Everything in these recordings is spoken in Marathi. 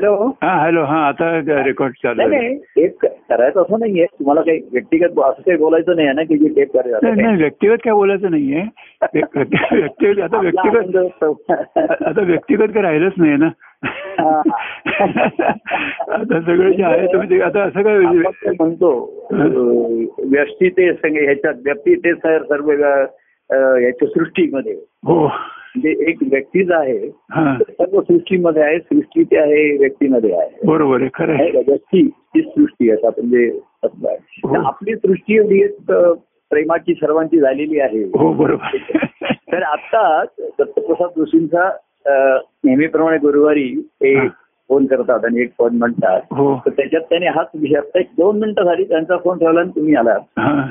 हॅलो हा हॅलो हा आता रेकॉर्ड चालू नाही आहे नाही टेप करायचं असं नाहीये तुम्हाला काही व्यक्तिगत असं काही बोलायचं नाही ना की जी टेप नाही करायचं नाही व्यक्तिगत काय बोलायचं नाहीये व्यक्- व्यक्ति- व्यक्तिगत आता व्यक्तिगत आता व्यक्तिगत काय राहिलंच नाही ना। आता सगळं जे आहे तुम्ही आता असं काय ते म्हणतो व्यक्ती ते ह्याच्यात व्यक्ती ते सर सर्व सृष्टीमध्ये. हो. म्हणजे एक व्यक्तीच आहे हा. सर्व सृष्टीमध्ये आहे सृष्टी ते आहे व्यक्तीमध्ये आहे. बरोबर आहे खरं आहे? व्यक्ती ही सृष्टी असं आपण जे तत्व आहे. हो. आपली सृष्टी एवढी प्रेमाची सर्वांची झालेली आहे. हो बरोबर. तर आता दत्तप्रसाद जोशींचा नेहमीप्रमाणे गुरुवारी ते हा. फोन करतात आणि एक फोन म्हणतात. हो. तर त्याच्यात त्याने हाच विषय एक दोन मिनिटं झाली त्यांचा फोन ठेवला आणि तुम्ही आलात.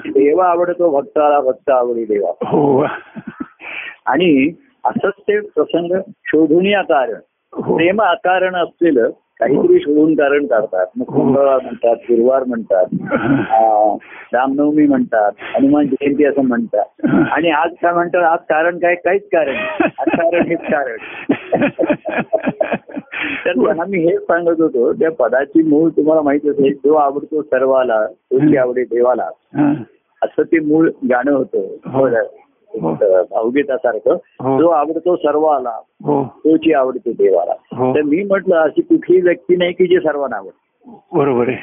देवा आवडतो भक्त आला भक्त आवडी देवा. हो. आणि असंच ते प्रसंग शोधून कारण हो. प्रेम अकारण असलेलं काहीतरी शोधून कारण काढतात. मग हो. मंगळवार म्हणतात गुरुवार म्हणतात रामनवमी म्हणतात हनुमान जयंती असं म्हणतात. आणि आज काय म्हणतात आज कारण काय? काहीच कारण कारण हेच कारण. तर मी हेच सांगत होतो त्या पदाची मूळ तुम्हाला माहीत असेल जो आवडतो सर्वाला तोची आवडे देवाला. हा. असं ते मूळ गाणं होतं. हो. भावगीतासारखं. हो. जो आवडतो सर्वाला हो. तोची आवडते देवाला. तर मी म्हटलं अशी कुठली व्यक्ती नाही की जे सर्वांना आवडते. बरोबर आहे.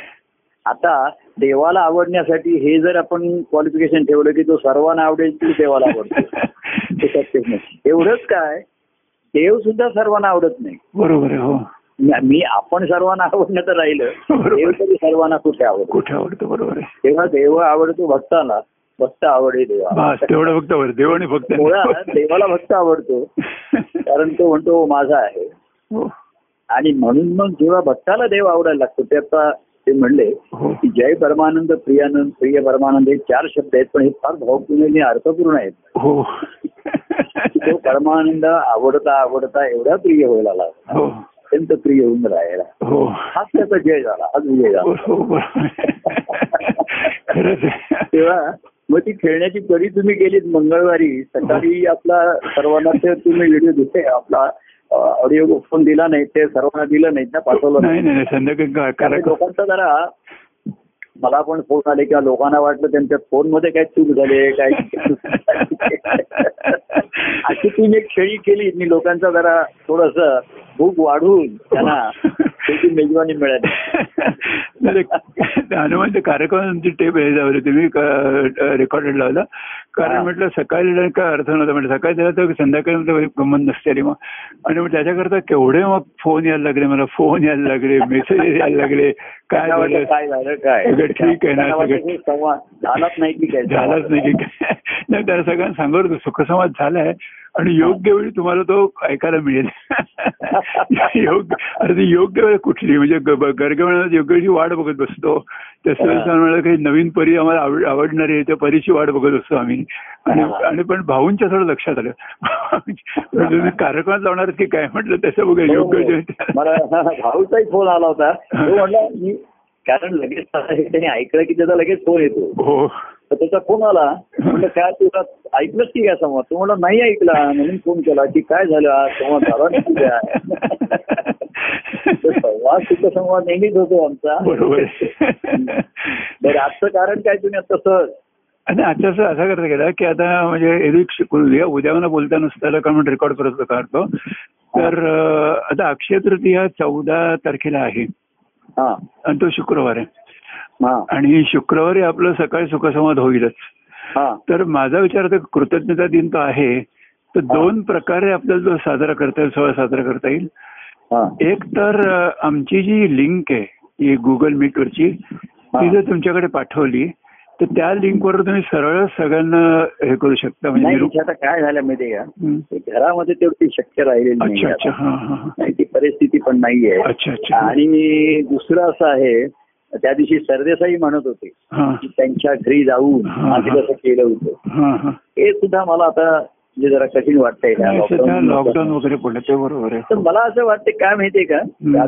आता देवाला आवडण्यासाठी हे जर आपण क्वालिफिकेशन ठेवलं की तो सर्वांना आवडेल की देवाला आवडतो. शक्यच नाही. एवढंच काय देव सुद्धा सर्वांना आवडत नाही. बरोबर आहे हो. मी- आपण सर्वांना आवडणं तर राहिलं. देव तरी सर्वांना कुठे आवडतो? कुठे आवडतं? बरोबर तेव्हा देव आवडतो भक्ताला. भक्त आवडे देवा. तेवढं फक्त देव आणि फक्त मुळात देवाला भक्त आवडतो. कारण तो म्हणतो माझा आहे. हो. आणि म्हणून मग जेव्हा भक्ताला देव आवडायला लागतो ते आता ते म्हणले हो. की जय परमानंद प्रियानंद प्रिय परमानंद हे चार शब्द आहेत पण हे फार भावपूर्ण आणि अर्थपूर्ण आहेत. हो. तो परमानंद आवडता आवडता एवढा प्रिय व्हायला लागला. हो. अत्यंत प्रिय होऊन राहायला हो. हाच त्याचा जय झाला. हाच विजय झाला. हो. तेव्हा मग ती खेळण्याची कडी तुम्ही केलीत मंगळवारी. सकाळी आपला सर्वांना ते तुम्ही व्हिडिओ दिसे आपला ऑडिओ फोन दिला नाही ते सर्वांना दिलं नाही ना पाठवलं नाही. लोकांचा जरा मला पण फोन आले किंवा लोकांना वाटलं त्यांच्या फोनमध्ये काय चूक झाली काय अशी तुम्ही एक खेळी केली मी लोकांचा जरा थोडस भूक वाढून त्यांना त्याची मेजवानी मिळाली. ते हनुमानच्या कार्यक्रमाची टेप हे तुम्ही रेकॉर्डेड लावला. कारण. म्हटलं सकाळी काय अर्थ नव्हता म्हणजे सकाळी त्याला तर संध्याकाळी तर गंमत नसते मग. आणि मग त्याच्याकरता केवढे मग फोन यायला लागले मला फोन यायला लागले मेसेज यायला लागले काय झालं? काय झालं काय? ठीक आहे ना, झालाच नाही की काय? नाही त्याला सगळ्यांना सांगत होतो सुखसंवाद झालाय. आणि योग्य वेळी तुम्हाला तो ऐकायला मिळेल. योग्य योग्य वेळ कुठली? म्हणजे गरगवण्यात योग्य वेळची वाट बघत बसतो. तसं हा. म्हणाला काही नवीन परी आम्हाला आवड आवडणारी आहे त्या परीची वाट बघत असतो आम्ही. आणि हा. आणि पण भाऊंच्या थोडं लक्षात आलं. म्हणजे तुम्ही कार्यक्रमात लावणार की काय म्हटलं तसं बघा योग्य हो, वेळ- मला भाऊचाही फोन आला होता. कारण लगेच हे त्याने ऐकलं की त्याचा लगेच फोन येतो. हो. तर त्याचा फोन आला. म्हणलं काय तुला ऐकलंच की काय संवाद तो म्हणला नाही ऐकला. म्हणून फोन केला की काय झालं आज? संवाद झाला नाही तुझ्या संवाद सुख संवाद नेहमीच होतो आमचा. बरोबर. बरं आजचं कारण काय तुम्ही आता सहज आणि आजच्या असं असा करता गेला की आता म्हणजे एरवी उद्या उद्या मला बोलता नसताना कारण म्हणून रेकॉर्ड करत करतो तर आता अक्षय तृतीया चौदा तारखेला आहे. हा. आणि तो शुक्रवार आहे. आणि शुक्रवारी आपलं सकाळी सुखसंवाद होईलच. तर माझा विचार की कृतज्ञता दिन तो आहे तर दोन प्रकारे आपल्याला जो साजरा करता येईल सोहळा साजरा करता येईल. हा. एक तर आमची जी लिंक आहे ही गुगल मीटवरची ती जर तुमच्याकडे पाठवली तर त्या लिंकवर तुम्ही सरळ सगळ्यांना हे करू शकता म्हणजे आता काय झालं माहितीये का? घरामध्ये तेवढी शक्य राहिलेली नाही ती परिस्थिती पण नाहीये. अच्छा अच्छा. आणि दुसरं असं आहे त्या दिवशी सरदेसाई म्हणत होते की त्यांच्या घरी जाऊन आधी. कसं केलं होतं? हा सुद्धा मला आता म्हणजे जरा कठीण वाटतंय लॉकडाऊन. वगैरे पडलं ते बरोबर आहे. तर मला असं वाटतं काय माहितीये का?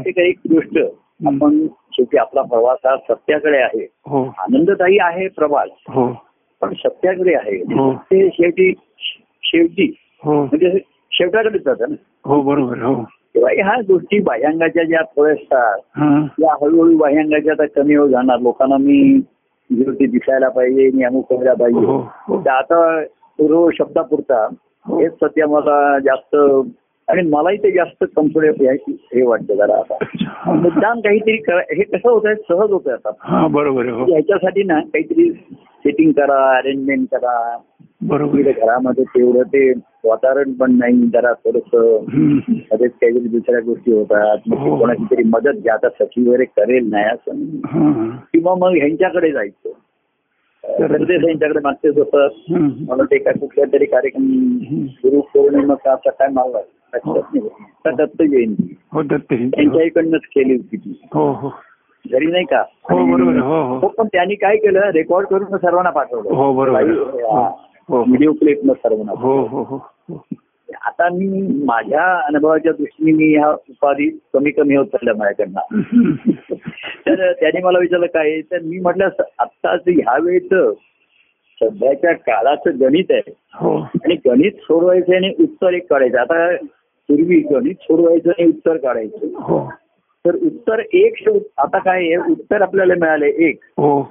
एक एक गोष्ट आपण शेवटी आपला प्रवास हा सत्याकडे आहे. हो. आनंददायी आहे प्रवास. हो. पण सत्याकडे आहे. हो. ते शेवटी शेवटी म्हणजे शेवटाकडेच जातं ना? हो बरोबर हो. तेव्हा ह्या गोष्टी बाह्यांगाच्या ज्या थोड्याशा हा. या हळूहळू बाह्यांगाच्या आता कमी होत जाणार. लोकांना मी विरोधी दिसायला पाहिजे आणि अमुक व्हायला हो पाहिजे. हो तर आता रो शब्दापुरता हो. हेच सध्या मला जास्त आणि मलाही ते जास्त कम्फर्टेबल हे वाटतं जरा आता. हा. मुद्दाम काहीतरी करा. हे कसं होत आहे सहज होत आता. हा बरोबर आहे हो. ह्याच्यासाठी ना काहीतरी सेटिंग करा अरेंजमेंट करा. बरोबर. घरामध्ये तेवढं ते वातावरण पण नाही जरा थोडस. मध्येच काहीतरी दुसऱ्या गोष्टी होतात मग हो. कोणाची तरी मदत घ्या आता सखी वगैरे करेल नाही असं. हा. किंवा मग ह्यांच्याकडे जायचं प्रदेश यांच्याकडे मागतेच होतं. मला ते काय कुठल्या तरी कार्यक्रम हम्म. गुरु पौर्णिमा असं काय मला लक्षात नाही तर दत्त जयंती हो दत्त जयंती. त्यांच्या इकडनंच केली होती ती हो हो घरी नाही का हो. हो हो हो पण त्यांनी काय केलं रेकॉर्ड करून सर्वांना पाठवलं व्हिडिओ क्लिप न सर्वांना हो हो. आता मी माझ्या अनुभवाच्या दृष्टीने मी ह्या उपाधी कमी कमी होत चालल्या माझ्याकडनं. तर त्याने मला विचारलं काय तर मी म्हटलं आत्ताच ह्या वेळेचं सध्याच्या काळाचं गणित आहे. हो. आणि गणित सोडवायचं आणि उत्तर एक काढायचं. आता पूर्वी गणित सोडवायचं आणि उत्तर काढायचं. हो. तर उत्तर एक आता काय आहे? उत्तर आपल्याला मिळाले एक. हो.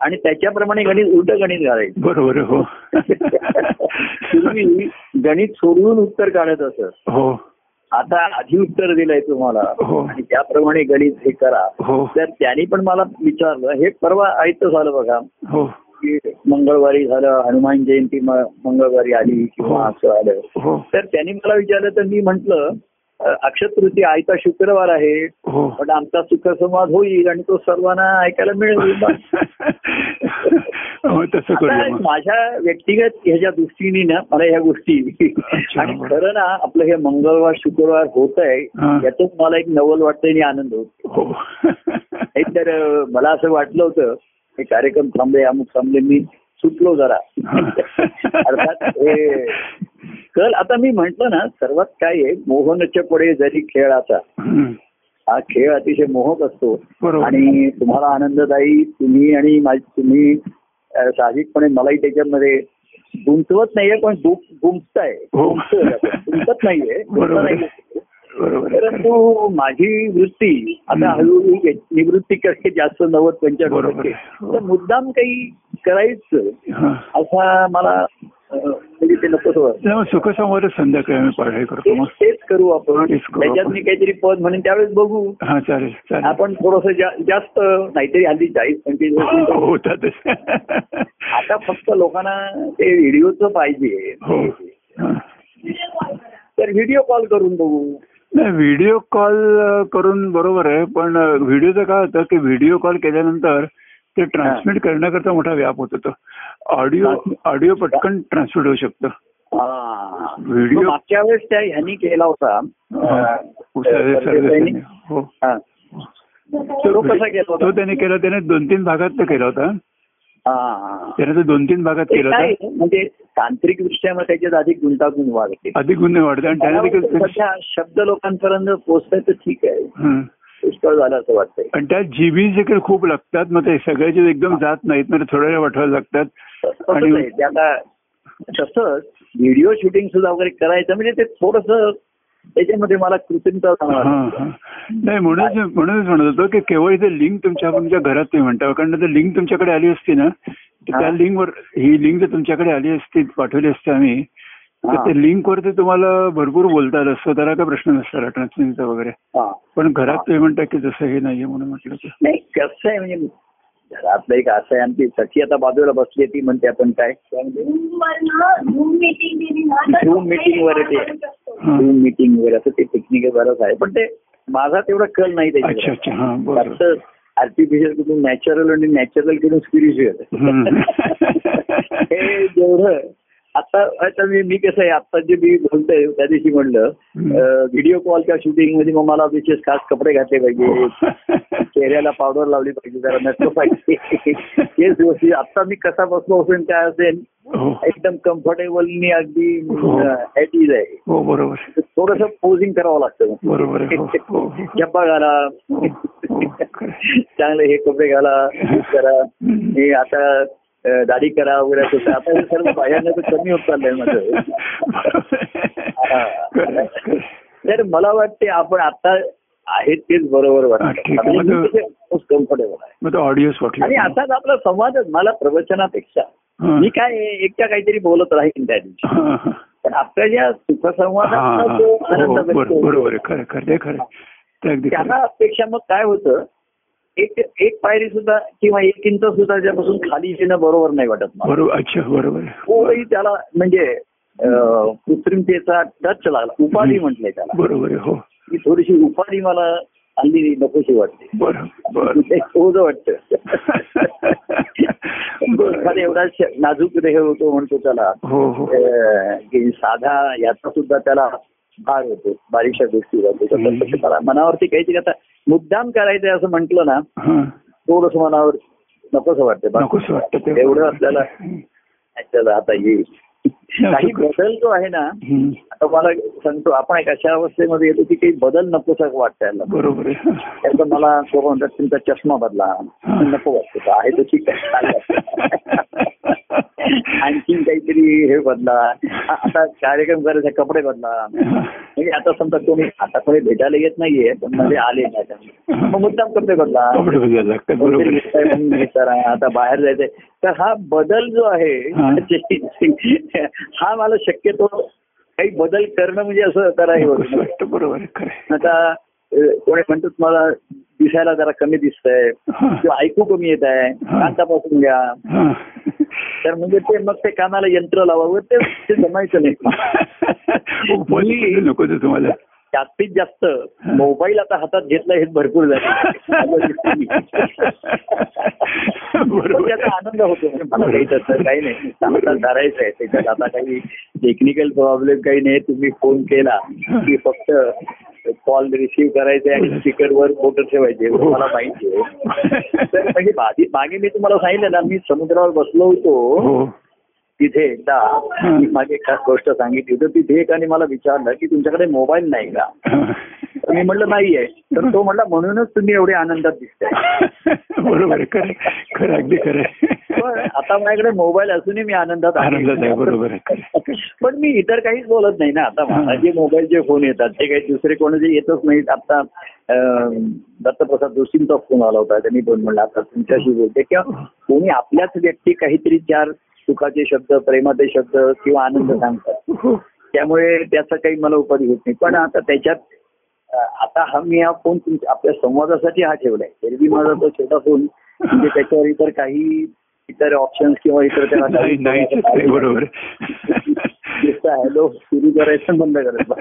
आणि त्याच्याप्रमाणे गणित उलट गणित घालायचं. बरोबर. हो. पूर्वी गणित सोडवून उत्तर काढत असत. हो. आता आधी उत्तर दिलंय तुम्हाला. हो. आणि त्याप्रमाणे गणित हे करा. हो. तर त्यांनी पण मला विचारलं हे परवा आयतं झालं बघा. हो. की मंगळवारी झालं हनुमान जयंती मंगळवारी आली किंवा. असं आलं. तर त्यांनी मला विचारलं तर मी म्हंटल अक्षय तृतीय आयता शुक्रवार आहे. हो. पण आमचा सुखसंवाद होईल आणि तो सर्वांना ऐकायला मिळेल. हो माझ्या व्यक्तिगत ह्याच्या दृष्टीने ना मला ह्या गोष्टी आणि. खरं ना आपलं हे मंगळवार शुक्रवार होत आहे हा. यातच मला एक नवल वाटतंय आणि आनंद होतो. हो. एक तर अं, मला असं वाटलं होतं हे कार्यक्रम थांबले अमुक थांबले मी सुटलो जरा. अर्थात हे कल आता मी म्हंटल ना सर्वात काय आहे मोहनच्या पुढे जरी खेळाचा. हा खेळ अतिशय मोहक असतो. आणि तुम्हाला आनंददायी तुम्ही आणि माझी तुम्ही साहजिकपणे मलाही त्याच्यामध्ये गुंतवत नाहीये पण गुं- गुंतताय हो. गुंतत नाहीये. परंतु माझी वृत्ती आता. हळूहळू निवृत्ती करते जास्त नव्वद पंच्याण्णव टक्के. हो. तर मुद्दाम काही करायचं. असा मला म्हणजे ते नकोच वाटतं. तेव्हा सुखसंवाद संध्याकाळी आम्ही पढाई करतो. मग तेच तेच करू आपण. तेच करू त्याच्यात आपण. मी काहीतरी पद म्हणेन त्यावेळेस बघू. हा चालेल चालेल. आपण थोडस जास्त नाहीतरी हल्ली चाळीस पंचवीस वर्ष होतातच आता फक्त लोकांना ते व्हिडिओचं पाहिजे. हो. हा. तर व्हिडिओ कॉल करून बघू. नाही व्हिडिओ कॉल करून बरोबर आहे पण व्हिडिओचं काय होतं की व्हिडिओ कॉल केल्यानंतर ते ट्रान्समिट करण्याकरता मोठा व्याप होत होतो ऑडिओ ऑडिओ पटकन ट्रान्समिट होऊ शकतं. हा. व्हिडिओ- मग मागच्या वेळेस त्या ह्यांनी केला होता. हा. तो कसा केला तो होता त्याने केला त्याने दोन तीन भागात ते केला होता. त्याने तो दोन तीन भागात ते केला होता. म्हणजे तांत्रिक दृष्ट्या त्याच्यात अधिक गुंतागुंत वाढते. अधिक गुन्हे वाढते आणि त्याने शब्द लोकांपर्यंत पोहोचताय तर ठीक आहे. पुष्कळ झालं असं वाटतंय आणि त्या जीबी देखील खूप लागतात मग ते सगळ्याचे एकदम जात नाहीत म्हणजे थोड्या वेळ पाठवायला लागतात आणि- आहे. ते आता तसंच व्हिडिओ शूटिंग सुद्धा वगैरे करायचं म्हणजे ते थोडस त्याच्यामध्ये मला कृत्रिमता. नाही म्हणूनच म्हणूनच म्हणत होतो की केवळ इथे लिंक तुमच्या तुमच्या घरात तुम्ही म्हणता कारण जर लिंक तुमच्याकडे आली असती ना तर त्या. लिंकवर ही लिंक जर तुमच्याकडे आली असती पाठवली असती आम्ही तर हा. त्या लिंकवरती तुम्हाला भरपूर बोलता आलं असतं त्याला काय प्रश्न नसता ट्रान्सलेशनचा वगैरे हा. पण घरात तुम्ही म्हणता की जसं हे नाहीये म्हणून म्हटलं की नाही कसं आहे म्हणजे घरातलं एक असं आहे आमची सखी आता बाजूला बसली ती म्हणते आपण काय? झूम मीटिंग वर ते. हा. झूम मीटिंग वगैरे असं ते टेक्निकल बरंच आहे पण ते माझा तेवढा कल नाही हा फक्त आर्टिफिशियलकडून नॅचरल आणि नॅचरलकडून स्पिरिच्युअल. हे जेवढं आता आता मी मी कसं आहे आता जे मी बोलतोय त्या दिवशी म्हणलं. व्हिडिओ कॉलच्या शूटिंगमध्ये मग मला विशेष खास कपडे घातले पाहिजे चेहऱ्याला पावडर लावली पाहिजे जरा नसलं पाहिजे हेच गोष्टी आता मी कसा बसलो असेल काय असेल हो एकदम कम्फर्टेबल मी अगदी हो. ऍट इज आहे हो बरोबर थोडस पोझिंग करावं लागतं बरोबर. हो, हो, हो. चप्पा घाला हो, हो. चांगले हे कपडे घाला हे करा. हे आता दाढी करा वगैरे तर आता हे सर्व बाह्यांना कमी होत चाललंय माझं. तर मला वाटते आपण आता आहेत तेच बरोबर आहे. वाटतं कम्फर्टेबल आहे. ऑडिओ आणि असाच आपला संवादच मला प्रवचनापेक्षा. मी काय एकट्या काहीतरी बोलत राहीन त्या दिवशी. पण आपल्या ज्या सुखसंवादात आहे. त्याला अपेक्षा मग काय होतं? एक एक पायरी सुद्धा किंवा एक इंच सुद्धा त्याच्यापासून खाली येणं बरोबर नाही वाटत मला. बरोबर अच्छा बरोबर. थोडंही त्याला म्हणजे कृत्रिमतेचा टच लागला. उपाधी म्हटलंय त्याला. बरोबर हो. ही थोडीशी उपाधी मला हल्ली नकोशी वाटते. बरं बरं. ते ओझं वाटतं. एखादा एवढा नाजूक देह होतो म्हणतो त्याला. हो हो. की साधा याचा सुद्धा त्याला भार होतो बारीकशा गोष्टी मनावरती काहीतरी आता मुद्दाम करायचंय असं म्हटलं ना थोडस मनावर नकोस वाटतं एवढं आपल्याला आता येईल काही बदल जो आहे ना. आता मला सांगतो आपण एक अशा अवस्थेमध्ये येतो की काही बदल नकोस वाटायला. बरोबर त्याचं मला म्हणतात तुमचा चष्मा बदला. नको वाटतं आहे तो ठीक आहे. आणखीन काहीतरी हे बदला. आता कार्यक्रम करायचे कपडे बदला. म्हणजे आता समजा कोणी आता कोणी भेटायला येत नाहीये पण मध्ये आले नाही. मग मुद्दाम कपडे बदला. आता बाहेर जायचंय. तर हा बदल जो आहे हा. मला शक्यतो काही बदल करणं म्हणजे असं करायला बरोबर आहे आहे. आता कोणी म्हणतात मला दिसायला जरा कमी दिसतंय हा. किंवा ऐकू कमी येत आहे. कान तपासून घ्या. तर म्हणजे ते मग ते कानाला यंत्र लावावं ते जमायचं नाही तुम्हाला जास्तीत जास्त मोबाईल आता हातात घेतला हे भरपूर झाले. त्याचा आनंद होतो. मला काही तसं काही नाही. हातात धरायचं आहे. त्याच्यात आता काही टेक्निकल प्रॉब्लेम काही नाही. तुम्ही फोन केला की फक्त कॉल रिसिव्ह करायचे आणि स्पीकरवर फोटो ठेवायचे. एवढं मला माहिती आहे. तर म्हणजे मागे मागे मी तुम्हाला सांगितलं ना मी समुद्रावर बसलो होतो. हो. तिथे एकदा मी मागे एक गोष्ट सांगितली होती. तिथे एकाने मला विचारलं की तुमच्याकडे मोबाईल नाही का? तर मी म्हटलं नाहीये तर तो म्हटला म्हणूनच तुम्ही एवढे आनंदात दिसताय. बरोबर खरं अगदी खरं आहे. पण आता माझ्याकडे मोबाईल असूनही मी आनंदात. आनंदात आहे बरोबर आहे. पण मी इतर काहीच बोलत नाही ना. आता मला जे मोबाईलचे फोन येतात ते काही दुसरे कोणाचे येतच नाहीत आता दत्तप्रसाद जोशींचा फोन आला होता. त्यांनी पण म्हणलं आता तुमच्याशी बोलते. किंवा कोणी आपल्याच व्यक्ती काहीतरी चार सुखाचे शब्द प्रेमाचे शब्द किंवा आनंद सांगतात. त्यामुळे त्याचा काही मला उपाधी होत नाही. पण आता त्याच्यात आता हा मी हा फोन तुमच्या आपल्या संवादासाठी हा ठेवलाय. एरवी माझा तो छोटा फोन म्हणजे त्याच्यावर इतर काही इतर ऑप्शन किंवा इतर त्याला बरोबर. हॅलो सुरू करायचं बंद करायचं.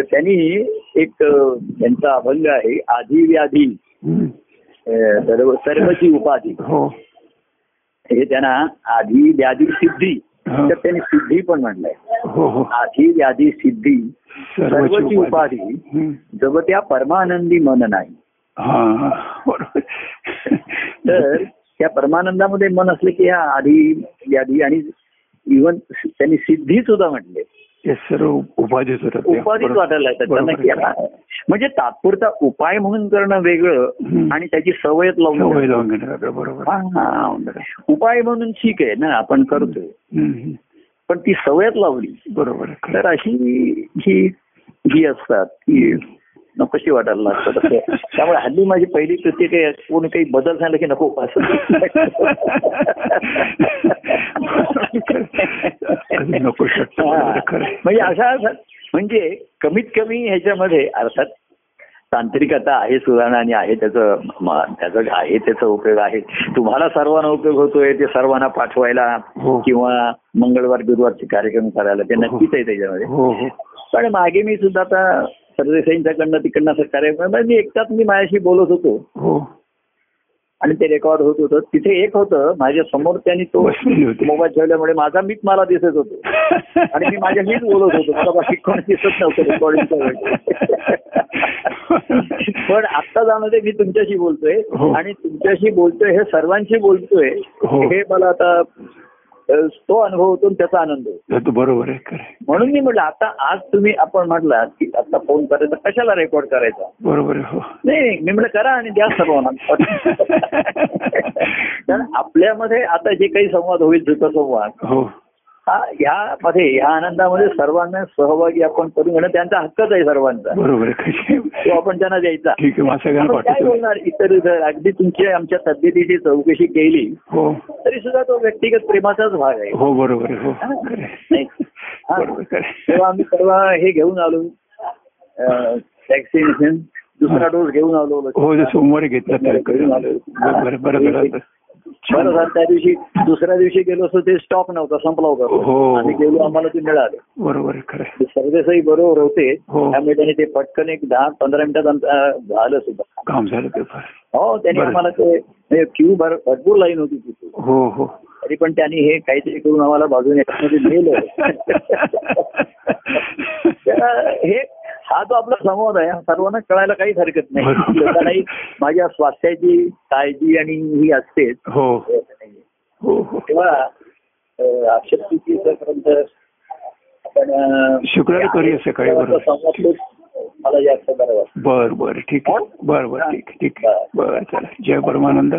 त्यांनी एक त्यांचा अभंग आहे आधी व्याधी. सर्व सर्वची उपाधी. हो. हे त्यांना आधी व्याधी सिद्धी. हा. तर त्यांनी सिद्धी पण म्हणलंय. हो आधी व्याधी सिद्धी सर्वची उपाधी. जब त्या परमानंदी मन नाही. तर त्या परमानंदामध्ये मन असले की ह्या आधी व्याधी आणि इव्हन त्यांनी सिद्धी सुद्धा म्हटले सर्व उपाधीच. उपाधीच. वाटायला लागतात त्यांना म्हणजे तात्पुरता उपाय म्हणून करणं वेगळं. आणि त्याची सवयच लावून सवय. लावून बरोबर. उपाय म्हणून ठीक आहे ना आपण करतोय. पण ती सवयच लावली बरोबर. तर अशी ही जी असतात की नकोशी वाटायला लागतात असं. त्यामुळे हल्ली माझी पहिली कृती काही कोणी काही बदल झाला की नको असं नको. म्हणजे अशा म्हणजे कमीत कमी ह्याच्यामध्ये अर्थात तांत्रिकता आहे सुधारणा आणि आहे त्याचं त्याचं आहे त्याचा उपयोग आहे तुम्हाला सर्वांना उपयोग होतोय ते सर्वांना पाठवायला हो. किंवा मंगळवार गुरुवारचे कार्यक्रम करायला ते नक्कीच आहे त्याच्यामध्ये हो हो पण मागे मी सुद्धा आता सरदेसाईंच्याकडनं तिकडनं असं कार्यक्रम म्हणजे मी एकटाच मी माझ्याशी बोलत होतो. हो. आणि ते रेकॉर्ड होत होतं. तिथे एक होतं माझ्यासमोर त्यांनी तो. मोबाईल ठेवल्यामुळे माझा मीच मला दिसत होतो. आणि मी माझ्या मीच बोलत होतो. मला बाकी कोणी दिसत नव्हतं रेकॉर्डिंगच्या पण आता जाणवते मी तुमच्याशी बोलतोय. हो. आणि तुमच्याशी बोलतोय हे सर्वांशी बोलतोय हो. हे मला आता तो अनुभव होतो त्याचा आनंद होतो. बरोबर आहे. म्हणून मी म्हटलं आता आज तुम्ही आपण म्हटलं की आता फोन करायचा कशाला रेकॉर्ड करायचा? बरोबर हो. नाही मी म्हटलं करा आणि द्या सर्वांना. कारण आपल्यामध्ये आता जे काही संवाद होईल संवाद हो ह्यामध्ये ह्या आनंदामध्ये सर्वांना सहभागी आपण करून घेणं त्यांचा हक्कच आहे सर्वांचा. बरोबर तो आपण त्यांना द्यायचा. काय बोलणार? इतर जर अगदी तुमची आमच्या तब्येतीची चौकशी केली हो. तरी सुद्धा तो व्यक्तिगत प्रेमाचाच भाग आहे. हो बरोबर हो. बरोबर. तेव्हा आम्ही परवा हे घेऊन आलो. वॅक्सिनेशन दुसरा डोस घेऊन आलो हो सोमवारी घेतलं तर बरं झालं त्या दिवशी दुसऱ्या दिवशी गेलो असतो ते स्टॉक नव्हता संपला होता. हो. आम्ही गेलो आम्हाला ते मिळाले बरोबर खरं. सर्वेसही बरोबर होते हो. त्यामुळे त्यांनी ते पटकन एक दहा पंधरा मिनिटात आमचं, अं, झालं सुद्धा काम झालं हो त्यांनी. आम्हाला ते क्यू भर भरपूर लाईन होती तिथे हो हो तरी पण त्यांनी हे काहीतरी करून आम्हाला बाजूने नेलं हे हा जो आपला संवाद आहे. हा सर्वांना कळायला काहीच हरकत नाही. लोकांनाही माझ्या स्वास्थ्याची काळजी आणि ही असतेच. हो. हो हो. तेव्हा जोपर्यंत आपण शुक्रवारी करूया सकाळी, बरोबर. मला जास्त बरं बर बर. ठीक आहे. बर बर. ठीक ठीक. आहे बर चला. जय परमानंद.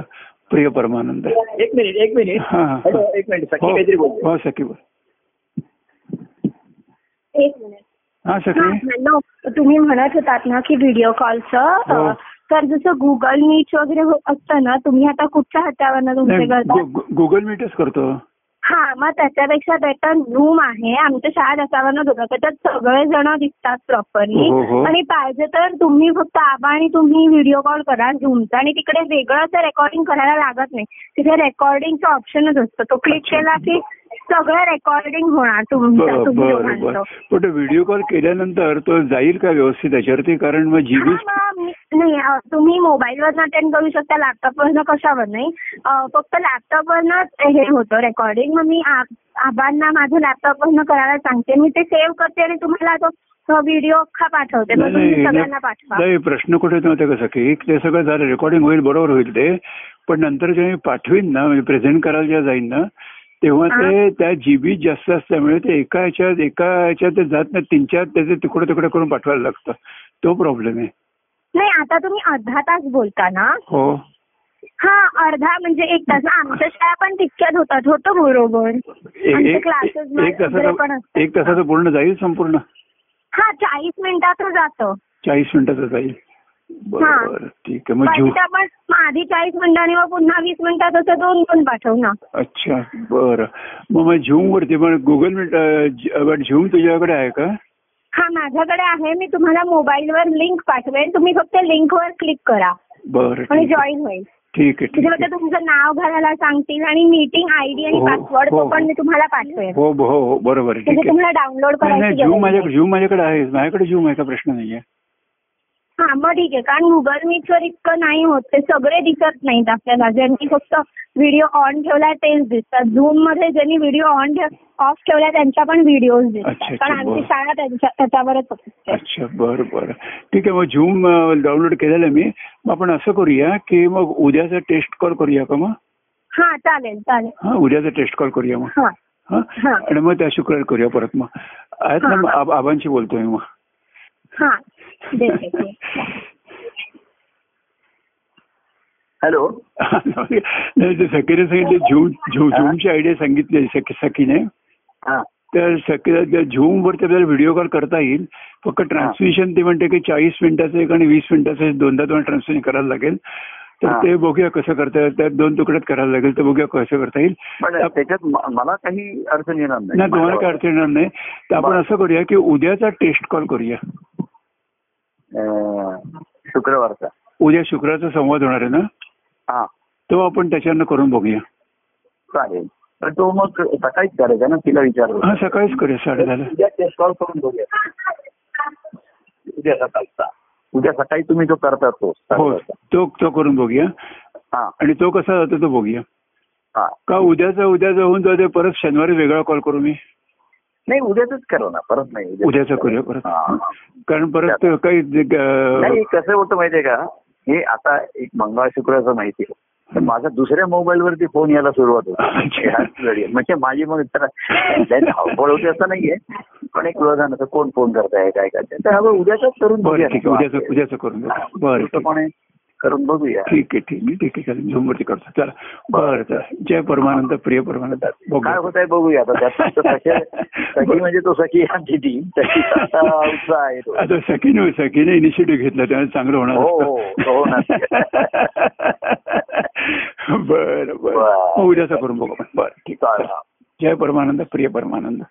प्रिय परमानंद. एक मिनिट एक मिनिट. हा, हा. एक मिनिट. सखी काहीतरी बोलते. हो सखी बोल. एक मिनिट. हा सखी तुम्ही म्हणत होतात ना की व्हिडिओ कॉलचं हो. तर जसं गुगल मीट वगैरे हो- असतं ना तुम्ही आता कुठच्या हातावरनं तुमचे गुगल मीटच करतो. हा मग त्याच्यापेक्षा बेटर झूम आहे. आमच्या शाळा त्याच्यावरनं होतं त्याच्यात सगळे जण दिसतात प्रॉपरली हो. आणि पाहिजे तर तुम्ही फक्त आबा आणि तुम्ही व्हिडिओ कॉल करा झूमचा आणि तिकडे वेगळं रेकॉर्डिंग करायला लागत नाही. तिथे रेकॉर्डिंगचा ऑप्शनच असतो. तो क्लिक केला की सगळं रेकॉर्डिंग होणार तुमचं बर तुम्ही बर बर. दोघांचं. पण तो व्हिडिओ कॉल केल्यानंतर तो जाईल का व्यवस्थित त्याच्यावरती कारण मग जीबी हा, मग मी- नाही अ, तुम्ही मोबाईलवरनं अटेंड करू शकता लॅपटॉपवरनं कशावर नाही. अ, फक्त लॅपटॉपवरनंच हे होतं रेकॉर्डिंग मग मी आ- आबांना माझं लॅपटॉपवरनं करायला सांगते. मी ते सेव्ह करते आणि तुम्हाला तो व्हिडिओ अख्खा पाठवते. मग तुम्ही सगळ्यांना पाठवा. नाही प्रश्न कुठे माहिती आहे का ते सगळं झालं रेकॉर्डिंग होईल बरोबर होईल ते. पण नंतर जेव्हा मी पाठवीन ना म्हणजे प्रेझेंट करायला जेव्हा जाईन ना तेव्हा ते त्या जीबी जास्त असल्यामुळे ते एका ह्याच्यात एका ह्याच्यात जात नाही तीन चार त्याचे तुकडे तुकडे करून पाठवायला लागतं. तो प्रॉब्लेम आहे. नाही आता तुम्ही अर्धा तास बोलता ना? हो. हा अर्धा म्हणजे एक तास. आमच्या शाळा पण तितक्यात होतात. होतो बरोबर. क्लासेस एक तासाचं असतात. एक तासाचं पूर्ण जाईल संपूर्ण? हा चाळीस मिनिटाचं जातं. चाळीस मिनिटाचं जाईल. बरोबर ठीक आहे. मग मग आधी चाळीस मिनिटांनी मग पुन्हा वीस मिनिटात असं दोन दोन पाठवू ना. अच्छा बरं. मग मग झूम वरती पण गुगल मीट झूम तुझ्याकडे आहे का? हा माझ्याकडे आहे. मी तुम्हाला मोबाईलवर लिंक पाठवेन. तुम्ही फक्त लिंकवर क्लिक करा. बरं आणि जॉईन होईल. ठीक आहे त्याच्यामध्ये आहे. तुमचं नाव घालायला सांगतील आणि मीटिंग आयडी आणि हो, पासवर्ड हो, तो पण हो. मी तुम्हाला पाठवेन. हो हो हो बरोबर म्हणजे तुम्हाला डाउनलोड करायची झूम माझ्याकडे. झूम माझ्याकडे आहे. माझ्याकडे झूम आहे का प्रश्न नाहीये. हा मग ठीक आहे. कारण गुगल मीटवर इतकं नाही होत. ते सगळे दिसत नाहीत आपल्याला. ज्यांनी फक्त व्हिडिओ ऑन ठेवलाय तेच दिसतात. झूममध्ये ज्यांनी व्हिडिओ ऑन ऑफ ठेवलाय त्यांच्या पण व्हिडिओज अच्छा, दिसतात. अच्छा, कारण आमची बरं. शाळा त्यांच्या त्याच्यावरच असते अच्छा बरं बरं. ठीक आहे मग झूम डाउनलोड केलेलं आहे मी. मग आपण असं करूया की मग उद्याचा टेस्ट कॉल करूया का मग? हा चालेल चालेल. हा उद्याचा टेस्ट कॉल करूया मग. हा. हा? हा. आणि मग त्या शुक्रवारी करूया परत मग. आहेत ना मग. आब- आबांशी बोलतोय मग. हा. देते ते. हॅलो नाही ते सखीने सांगितले झूम झू झूमची आयडिया सांगितली सखी सखीने हा. तर सखी झूम वरती आपल्याला व्हिडिओ कॉल करता येईल. फक्त ट्रान्समिशन ते म्हणते की चाळीस मिनिटाचं एक आणि वीस मिनिटाचं एक दोनदा दोन ट्रान्समिशन करायला लागेल. तर. ते बघूया कसं करता येईल. त्यात दोन तुकड्यात करायला लागेल तर बघूया कसं करता येईल. पण त्याच्यात म- मला काही अडचण येणार नाही. नाही तुम्हाला काय अडचण येणार नाही. तर आपण. असं करूया की उद्याचा टेस्ट कॉल करूया. शुक्रवारचा. उद्या शुक्रवारचा संवाद होणार आहे ना? हा. तो आपण त्याच्यानं करून बघूया. चालेल. तर तो मग सकाळीच करायचा ना? तिला विचारतो हा सकाळीच करूया साडे उद्या टेस्ट कॉल करून बघूया. उद्या सकाळचा. उद्या सकाळी तुम्ही जो करता तो. हो तो तो करून बघूया. हा. आणि तो कसा जातो तो बघूया. हा. का उद्याचा उद्या जाऊन जाऊ दे परत शनिवारी वेगळा कॉल करू मी? नाही उद्याच करू ना परत नाही उद्याचा करूया परत. कारण परत काही नाही कसं होतं माहितीये का? हे आता एक मंगळ शुक्रवारचं माहिती आहे. तर माझा दुसऱ्या मोबाईल वरती फोन यायला सुरुवात होती. म्हणजे माझी मग धावपळ होती असं नाहीये. पण एक वेळ कोण फोन करताय काय करताय? तर हवं उद्याच करून उद्याचं उद्याचं करून बरं करून बघूया. ठीक आहे ठीक आहे. ठीक आहे चालेल. करतो. चला. बरं चला. जय परमानंद प्रिय परमानंद. बघूया. काय होत आहे बघूया. आता म्हणजे तो सखी आमची टीम उत्साह आहे आता सखीने सखीने इनिशिएटिव्ह घेतला त्यामुळे चांगलं होणार हो, हो, हो बरं बरं. उद्याचा करून बघू बरं ठीक आहे. जय परमानंद प्रिय परमानंद.